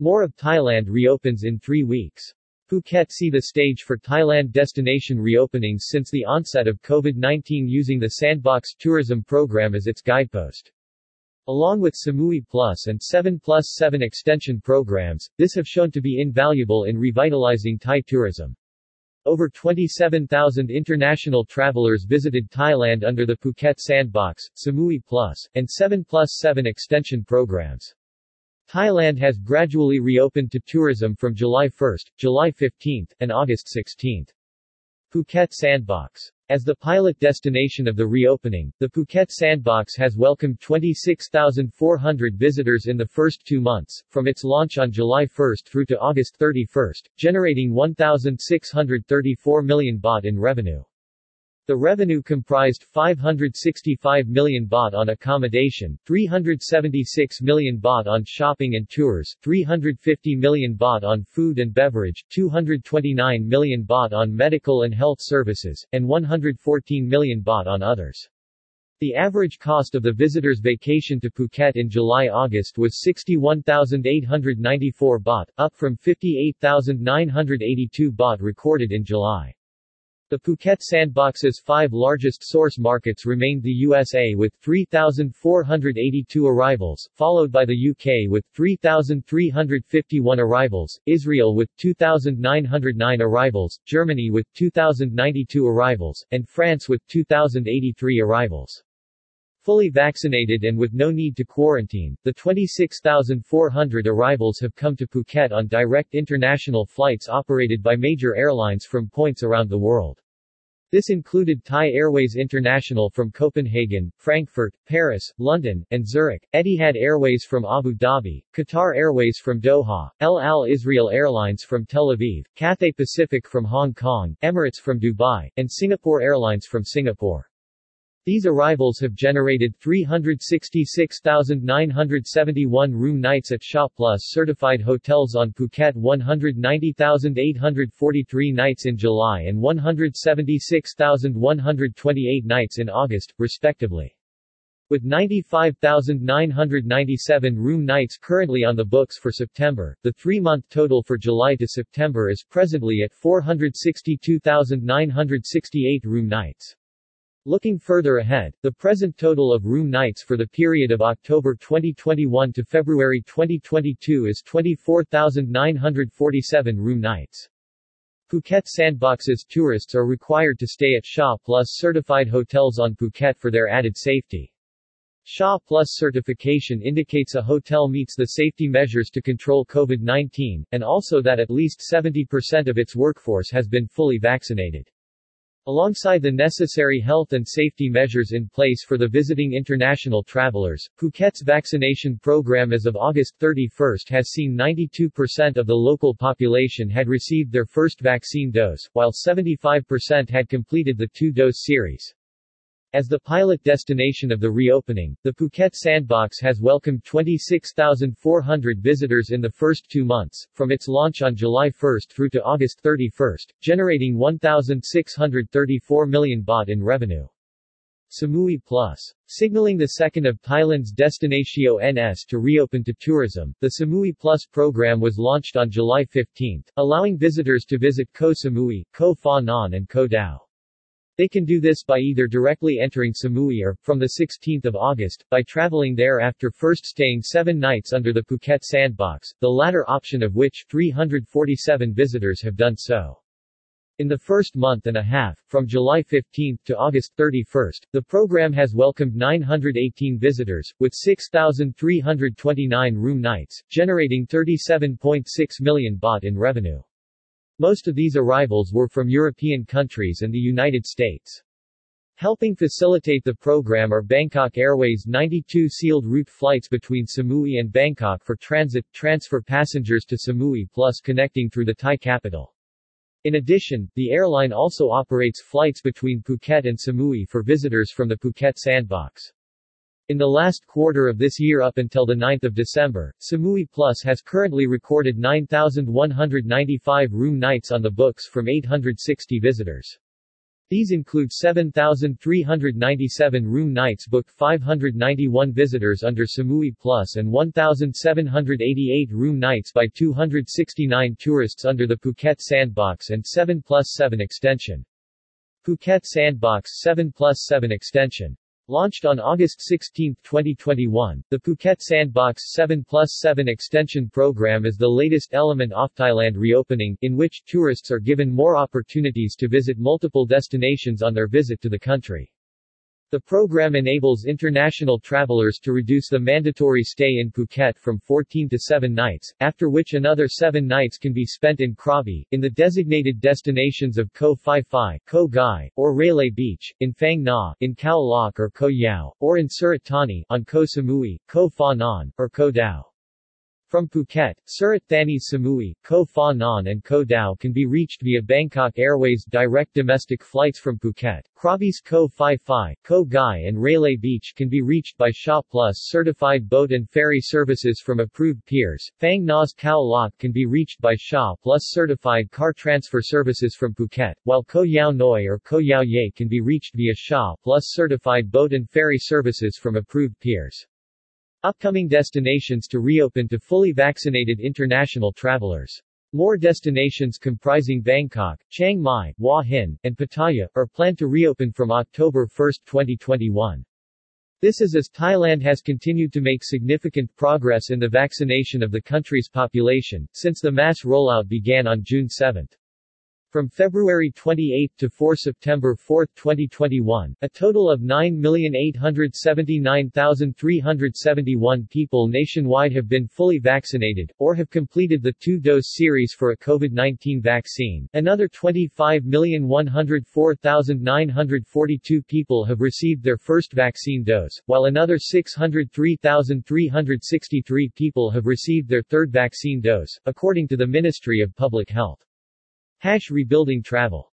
More of Thailand reopens in three weeks. Phuket see the stage for Thailand destination reopenings since the onset of COVID-19 using the Sandbox tourism program as its guidepost. Along with Samui Plus and 7 Plus 7 extension programs, this have shown to be invaluable in revitalizing Thai tourism. Over 27,000 international travelers visited Thailand under the Phuket Sandbox, Samui Plus, and 7 Plus 7 extension programs. Thailand has gradually reopened to tourism from July 1, July 15, and August 16. Phuket Sandbox. As the pilot destination of the reopening, the Phuket Sandbox has welcomed 26,400 visitors in the first two months, from its launch on July 1 through to August 31, generating 1,634 million baht in revenue. The revenue comprised 565 million baht on accommodation, 376 million baht on shopping and tours, 350 million baht on food and beverage, 229 million baht on medical and health services, and 114 million baht on others. The average cost of the visitor's vacation to Phuket in July-August was 61,894 baht, up from 58,982 baht recorded in July. The Phuket Sandbox's five largest source markets remained the USA with 3,482 arrivals, followed by the UK with 3,351 arrivals, Israel with 2,909 arrivals, Germany with 2,092 arrivals, and France with 2,083 arrivals. Fully vaccinated and with no need to quarantine, the 26,400 arrivals have come to Phuket on direct international flights operated by major airlines from points around the world. This included Thai Airways International from Copenhagen, Frankfurt, Paris, London, and Zurich, Etihad Airways from Abu Dhabi, Qatar Airways from Doha, El Al Israel Airlines from Tel Aviv, Cathay Pacific from Hong Kong, Emirates from Dubai, and Singapore Airlines from Singapore. These arrivals have generated 366,971 room nights at SHA Plus certified hotels on Phuket 190,843 nights in July and 176,128 nights in August, respectively. With 95,997 room nights currently on the books for September, the three-month total for July to September is presently at 462,968 room nights. Looking further ahead, the present total of room nights for the period of October 2021 to February 2022 is 24,947 room nights. Phuket sandboxes tourists are required to stay at SHA Plus certified hotels on Phuket for their added safety. SHA Plus certification indicates a hotel meets the safety measures to control COVID-19, and also that at least 70% of its workforce has been fully vaccinated. Alongside the necessary health and safety measures in place for the visiting international travelers, Phuket's vaccination program as of August 31 has seen 92% of the local population had received their first vaccine dose, while 75% had completed the two-dose series. As the pilot destination of the reopening, the Phuket Sandbox has welcomed 26,400 visitors in the first two months, from its launch on July 1 through to August 31, generating 1,634 million baht in revenue. Samui Plus. Signaling the second of Thailand's Destinatio NS to reopen to tourism, the Samui Plus program was launched on July 15, allowing visitors to visit Koh Samui, Koh Pha Ngan and Koh Tao. They can do this by either directly entering Samui or, from the 16th of August, by traveling there after first staying seven nights under the Phuket Sandbox, the latter option of which 347 visitors have done so. In the first month and a half, from July 15 to August 31, the program has welcomed 918 visitors, with 6,329 room nights, generating 37.6 million baht in revenue. Most of these arrivals were from European countries and the United States. Helping facilitate the program are Bangkok Airways 92 sealed route flights between Samui and Bangkok for transit, transfer passengers to Samui plus connecting through the Thai capital. In addition, the airline also operates flights between Phuket and Samui for visitors from the Phuket Sandbox. In the last quarter of this year up until 9 December, Samui Plus has currently recorded 9,195 room nights on the books from 860 visitors. These include 7,397 room nights booked 591 visitors under Samui Plus and 1,788 room nights by 269 tourists under the Phuket Sandbox and 7 plus 7 extension. Phuket Sandbox 7 plus 7 extension Launched on August 16, 2021, the Phuket Sandbox 7 plus 7 extension program is the latest element of Thailand reopening, in which tourists are given more opportunities to visit multiple destinations on their visit to the country. The program enables international travelers to reduce the mandatory stay in Phuket from 14 to 7 nights, after which another 7 nights can be spent in Krabi, in the designated destinations of Koh Phi Phi, Koh Ngai, or Railay Beach, in Phang Nga, in Khao Lak or Koh Yao, or in Surat Thani, on Koh Samui, Koh Pha or Koh Tao. From Phuket, Surat Thani Samui, Koh Pha Ngan and Koh Tao can be reached via Bangkok Airways direct domestic flights from Phuket. Krabi's Koh Phi Phi, Koh Ngai and Railay Beach can be reached by SHA Plus certified boat and ferry services from approved piers. Phang Nga's Khao Lak can be reached by SHA Plus certified car transfer services from Phuket, while Koh Yao Noi or Koh Yao Yai can be reached via SHA Plus certified boat and ferry services from approved piers. Upcoming destinations to reopen to fully vaccinated international travelers. More destinations comprising Bangkok, Chiang Mai, Hua Hin, and Pattaya, are planned to reopen from October 1, 2021. This is as Thailand has continued to make significant progress in the vaccination of the country's population, since the mass rollout began on June 7. From February 28 to 4 September 4, 2021, a total of 9,879,371 people nationwide have been fully vaccinated, or have completed the two-dose series for a COVID-19 vaccine. Another 25,104,942 people have received their first vaccine dose, while another 603,363 people have received their third vaccine dose, according to the Ministry of Public Health. Hash rebuilding travel